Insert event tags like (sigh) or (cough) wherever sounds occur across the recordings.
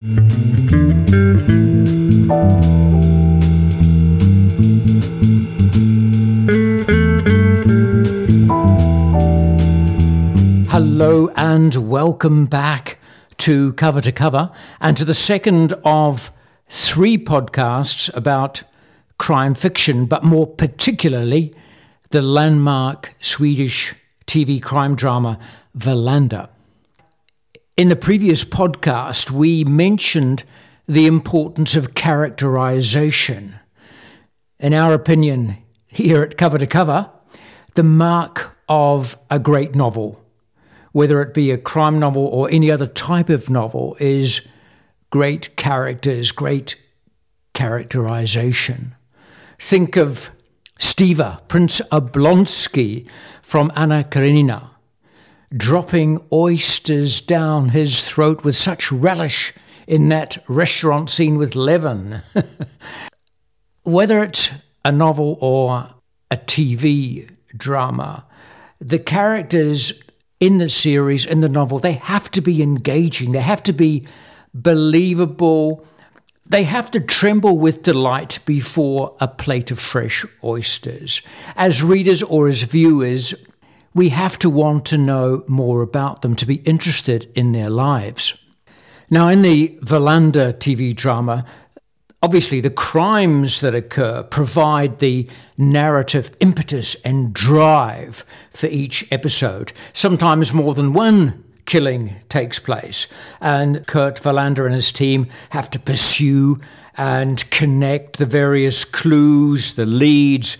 Hello and welcome back to Cover to Cover and to the second of three podcasts about crime fiction, but more particularly the landmark Swedish TV crime drama Wallander. In the previous podcast, we mentioned the importance of characterization. In our opinion, here at Cover to Cover, the mark of a great novel, whether it be a crime novel or any other type of novel, is great characters, great characterization. Think of Stiva, Prince Oblonsky from Anna Karenina dropping oysters down his throat with such relish in that restaurant scene with Levin. (laughs) Whether it's a novel or a TV drama, the characters in the series, in the novel, they have to be engaging, they have to be believable. They have to tremble with delight before a plate of fresh oysters. As readers or as viewers, we have to want to know more about them, to be interested in their lives. Now, in the Wallander TV drama, obviously the crimes that occur provide the narrative impetus and drive for each episode. Sometimes more than one killing takes place, and Kurt Wallander and his team have to pursue and connect the various clues, the leads,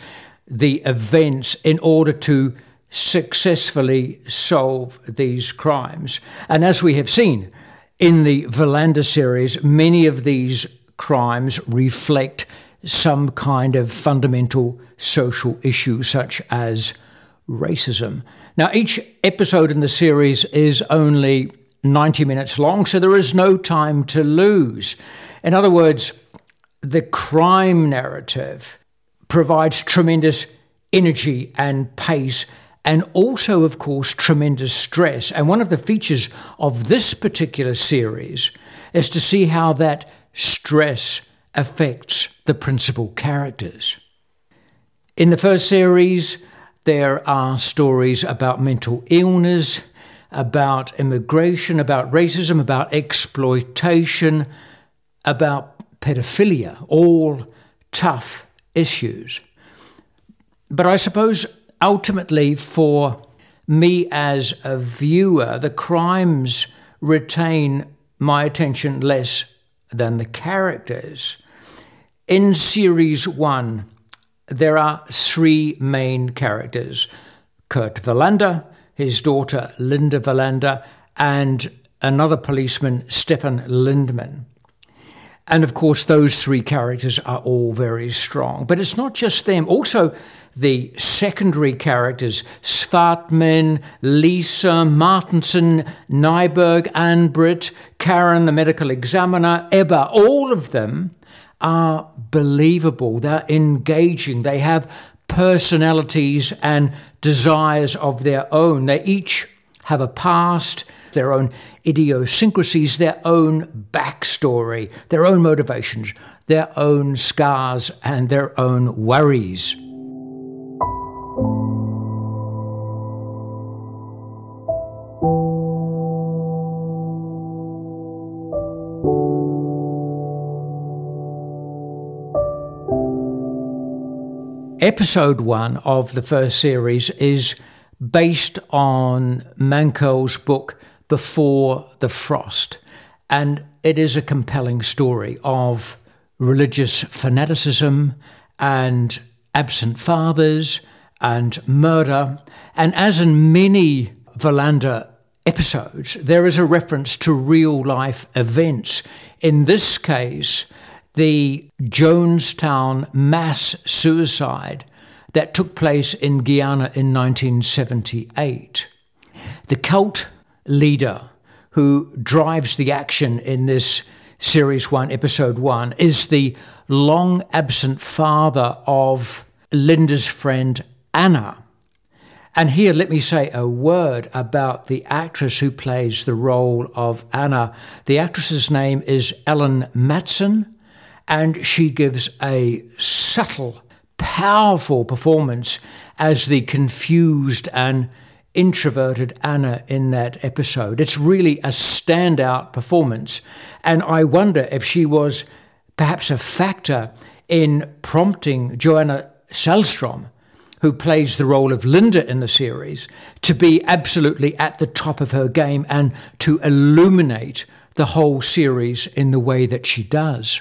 the events in order to successfully solve these crimes. And as we have seen in the Wallander series, many of these crimes reflect some kind of fundamental social issue, such as racism. Now, each episode in the series is only 90 minutes long, so there is no time to lose. In other words, the crime narrative provides tremendous energy and pace and also, of course, tremendous stress. And one of the features of this particular series is to see how that stress affects the principal characters. In the first series, there are stories about mental illness, about immigration, about racism, about exploitation, about pedophilia, all tough issues. But I suppose ultimately, for me as a viewer, the crimes retain my attention less than the characters. In series one, there are three main characters Kurt Wallander, his daughter Linda Wallander, and another policeman, Stefan Lindman. And of course, those three characters are all very strong. But it's not just them. Also, the secondary characters, Svartman, Lisa, Martinson, Nyberg, Ann-Britt, Karen, the medical examiner, Ebba, all of them are believable. They're engaging. They have personalities and desires of their own. They each have a past, their own idiosyncrasies, their own backstory, their own motivations, their own scars, and their own worries. Episode one of the first series is based on Mankell's book Before the Frost, and it is a compelling story of religious fanaticism and absent fathers and murder. And as in many Wallander episodes, there is a reference to real life events. In this case, the Jonestown mass suicide that took place in Guyana in 1978. The cult leader who drives the action in this series one, episode one, is the long absent father of Linda's friend Anna. And here, let me say a word about the actress who plays the role of Anna. The actress's name is Ellen Mattsson, and she gives a subtle, powerful performance as the confused and introverted Anna in that episode. It's really a standout performance, and I wonder if she was perhaps a factor in prompting Johanna Sällström who plays the role of Linda in the series, to be absolutely at the top of her game and to illuminate the whole series in the way that she does.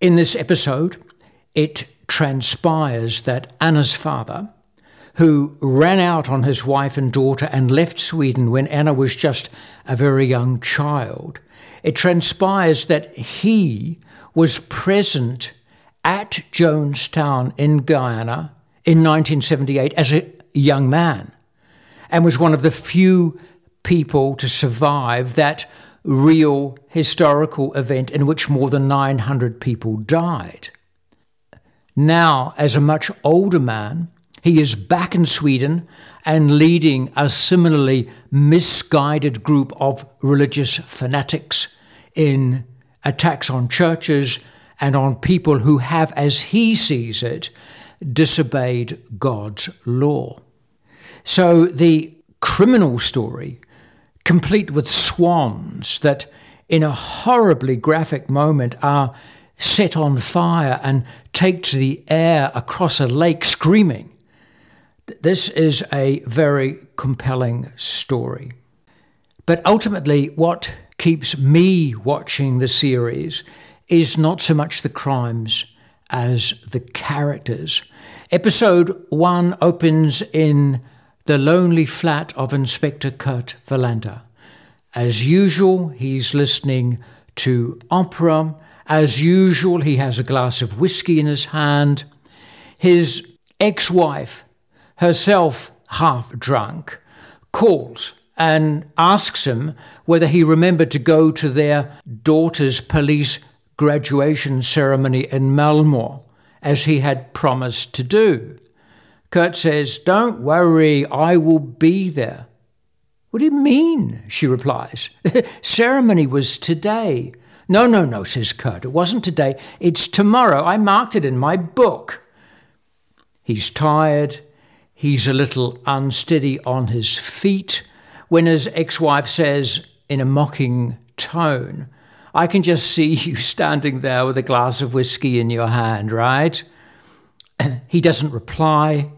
In this episode, it transpires that Anna's father, who ran out on his wife and daughter and left Sweden when Anna was just a very young child, it transpires that he was present at Jonestown in Guyana in 1978 as a young man and was one of the few people to survive that real historical event in which more than 900 people died. Now, as a much older man, he is back in Sweden and leading a similarly misguided group of religious fanatics in attacks on churches and on people who have, as he sees it, disobeyed God's law. So the criminal story, complete with swans that in a horribly graphic moment are set on fire and take to the air across a lake screaming. This is a very compelling story. But ultimately, what keeps me watching the series is not so much the crimes as the characters. Episode 1 opens in the lonely flat of Inspector Kurt Wallander. As usual, he's listening to opera. As usual, he has a glass of whiskey in his hand. His ex wife, herself half drunk, calls and asks him whether he remembered to go to their daughter's police graduation ceremony in Malmö, as he had promised to do. Kurt says, Don't worry, I will be there. What do you mean? She replies. (laughs) ceremony was today. No, no, no, says Kurt. It wasn't today. It's tomorrow. I marked it in my book. He's tired. He's a little unsteady on his feet when his ex wife says, in a mocking tone, I can just see (laughs) you standing there with a glass of whiskey in your hand, right? (clears throat) he doesn't reply,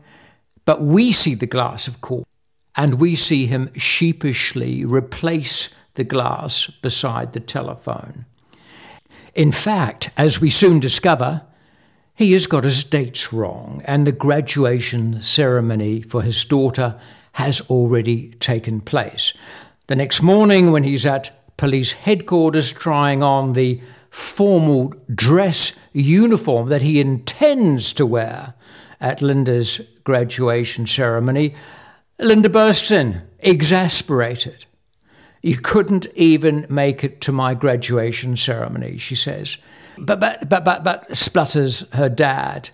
but we see the glass, of course, and we see him sheepishly replace the glass beside the telephone. In fact, as we soon discover, he has got his dates wrong, and the graduation ceremony for his daughter has already taken place. The next morning, when he's at police headquarters trying on the formal dress uniform that he intends to wear at Linda's graduation ceremony, Linda bursts exasperated. You couldn't even make it to my graduation ceremony, she says. But, but, but, but, but, splutters her dad.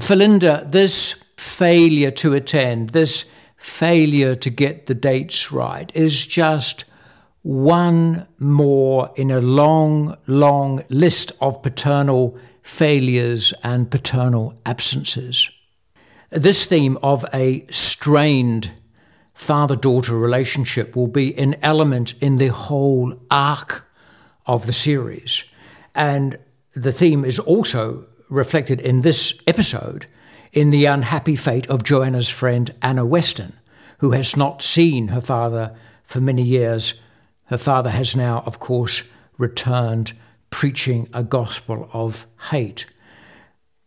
For Linda, this failure to attend, this failure to get the dates right, is just one more in a long, long list of paternal failures and paternal absences. This theme of a strained father daughter relationship will be an element in the whole arc of the series. And the theme is also reflected in this episode in the unhappy fate of Johanna's friend Anna Westin, who has not seen her father for many years her father has now, of course, returned preaching a gospel of hate.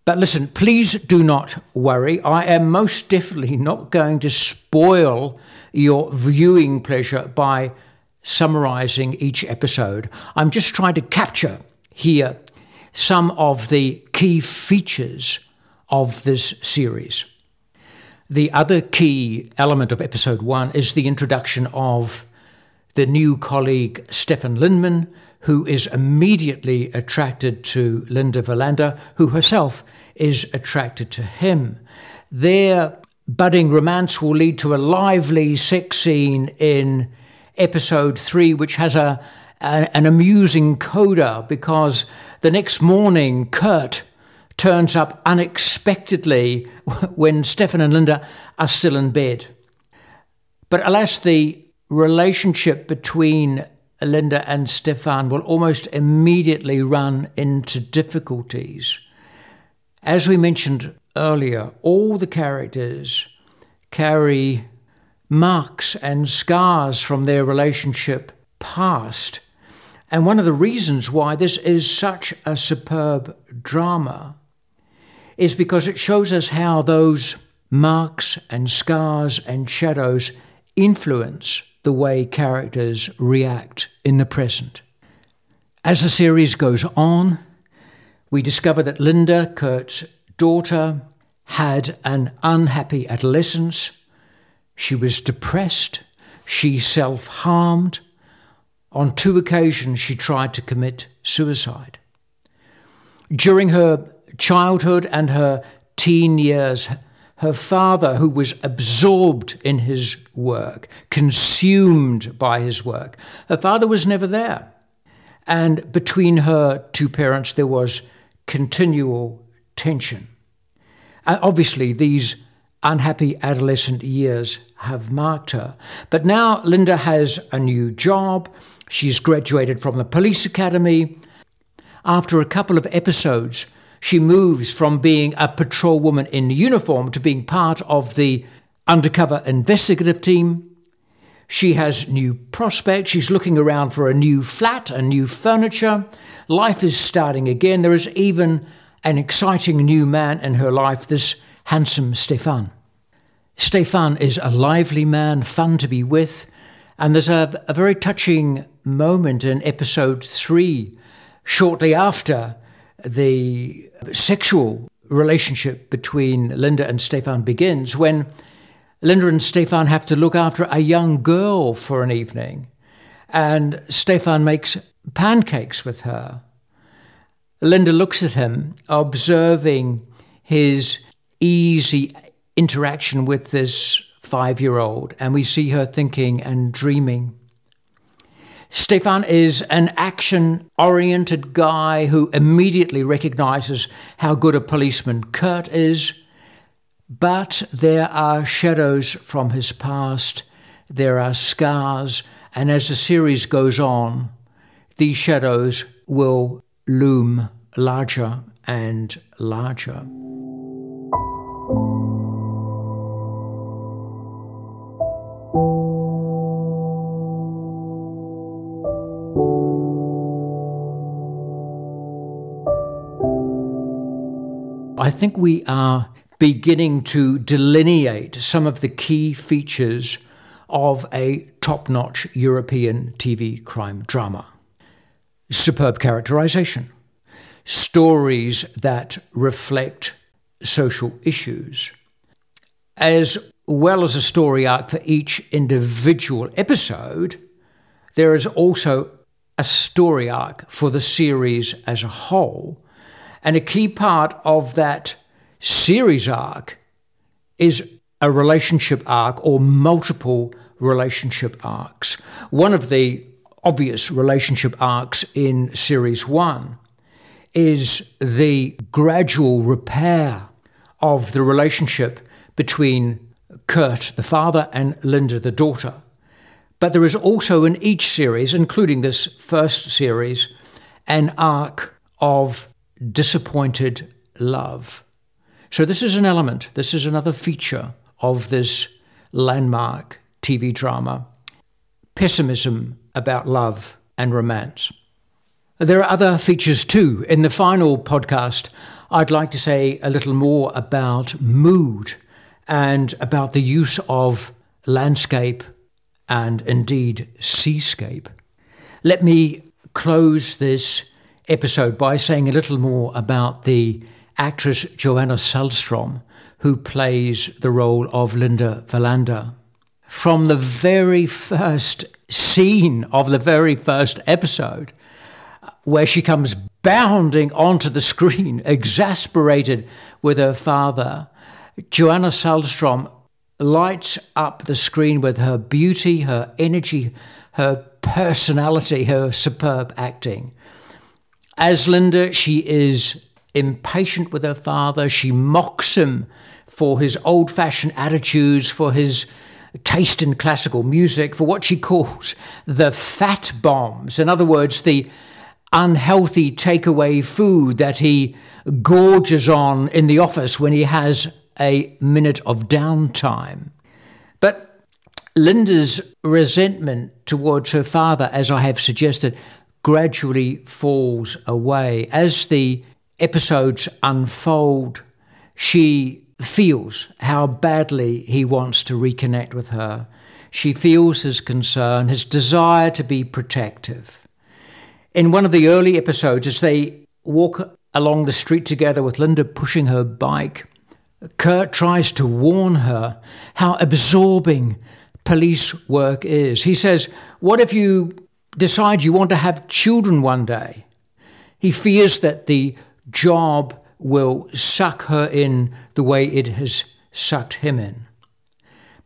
But listen, please do not worry. I am most definitely not going to spoil your viewing pleasure by summarizing each episode. I'm just trying to capture here some of the key features of this series. The other key element of episode one is the introduction of the new colleague Stefan Lindman, who is immediately attracted to Linda Wallander, who herself is attracted to him. Their budding romance will lead to a lively sex scene in episode three, which has a, a an amusing coda because the next morning Kurt turns up unexpectedly (laughs) when Stefan and Linda are still in bed. But alas, the relationship between Linda and Stefan will almost immediately run into difficulties. As we mentioned earlier, all the characters carry marks and scars from their relationship past. And one of the reasons why this is such a superb drama is because it shows us how those marks and scars and shadows influence the way characters react in the present. As the series goes on, we discover that Linda, Kurt's daughter, had an unhappy adolescence. She was depressed. She self harmed. On two occasions, she tried to commit suicide. During her childhood and her teen years, her father, who was absorbed in his work, consumed by his work, her father was never there. And between her two parents, there was continual tension. And obviously, these unhappy adolescent years have marked her. But now Linda has a new job. She's graduated from the police academy. After a couple of episodes she moves from being a patrol woman in uniform to being part of the undercover investigative team. She has new prospects. She's looking around for a new flat, a new furniture. Life is starting again. There is even an exciting new man in her life, this handsome Stefan. Stefan is a lively man, fun to be with, and there's a, a very touching moment in episode three, shortly after the sexual relationship between Linda and Stefan begins when Linda and Stefan have to look after a young girl for an evening, and Stefan makes pancakes with her. Linda looks at him, observing his easy interaction with this five year old, and we see her thinking and dreaming. Stefan is an action oriented guy who immediately recognizes how good a policeman Kurt is, but there are shadows from his past, there are scars, and as the series goes on, these shadows will loom larger and larger. I think we are beginning to delineate some of the key features of a top notch European TV crime drama. Superb characterization, stories that reflect social issues, as well as a story arc for each individual episode, there is also a story arc for the series as a whole and a key part of that series arc is a relationship arc or multiple relationship arcs. One of the obvious relationship arcs in series one is the gradual repair of the relationship between Kurt, the father, and Linda, the daughter. But there is also in each series, including this first series, an arc of disappointed love. So, this is an element, this is another feature of this landmark TV drama pessimism about love and romance. There are other features too. In the final podcast, I'd like to say a little more about mood and about the use of landscape and indeed seascape. Let me close this episode by saying a little more about the actress Johanna Sällström, who plays the role of Linda Wallander. From the very first scene of the very first episode, where she comes bounding onto the screen, (laughs) exasperated with her father, Johanna Sällström lights up the screen with her beauty, her energy, her personality, her superb acting. As Linda, she is impatient with her father. She mocks him for his old fashioned attitudes, for his taste in classical music, for what she calls the fat bombs. In other words, the unhealthy takeaway food that he gorges on in the office when he has a minute of downtime. But Linda's resentment towards her father, as I have suggested, gradually falls away. As the episodes unfold, she feels how badly he wants to reconnect with her. She feels his concern, his desire to be protective. In one of the early episodes, as they walk along the street together with Linda pushing her bike, Kurt tries to warn her how absorbing police work is. He says, What if you decide you want to have children one day? He fears that the job will suck her in the way it has sucked him in.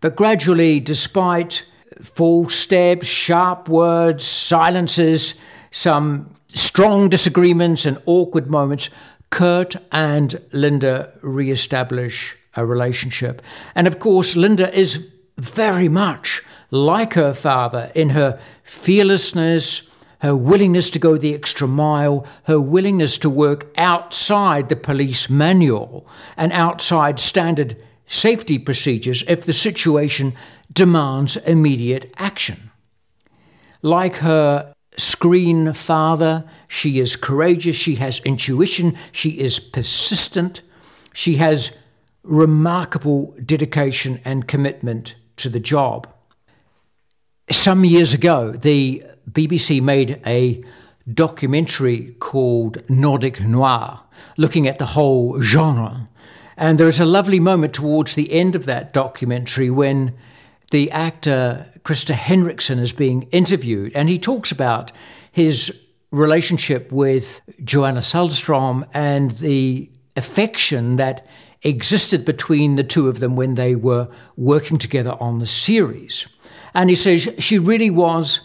But gradually, despite false steps, sharp words, silences, some strong disagreements, and awkward moments, Kurt and Linda re-establish a relationship. And of course, Linda is very much like her father in her fearlessness, her willingness to go the extra mile, her willingness to work outside the police manual and outside standard safety procedures if the situation demands immediate action. Like her screen father. She is courageous. She has intuition. She is persistent. She has remarkable dedication and commitment to the job. Some years ago, the BBC made a documentary called Nordic Noir, looking at the whole genre. And there is a lovely moment towards the end of that documentary when the actor Krister Henriksson is being interviewed, and he talks about his relationship with Johanna Sällström and the affection that existed between the two of them when they were working together on the series. And he says, She really was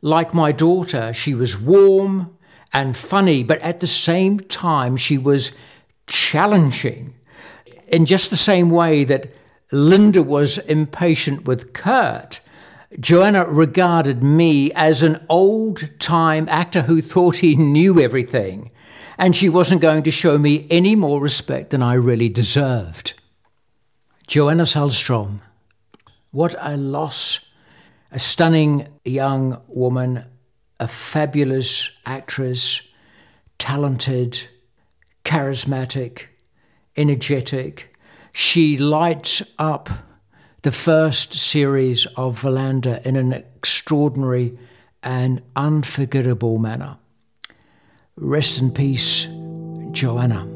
like my daughter. She was warm and funny, but at the same time, she was challenging in just the same way that Linda was impatient with Kurt. Johanna regarded me as an old time actor who thought he knew everything, and she wasn't going to show me any more respect than I really deserved. Johanna Sällström, what a loss. A stunning young woman, a fabulous actress, talented, charismatic, energetic, she lights up the first series of Wallander in an extraordinary and unforgettable manner. Rest in peace, Johanna.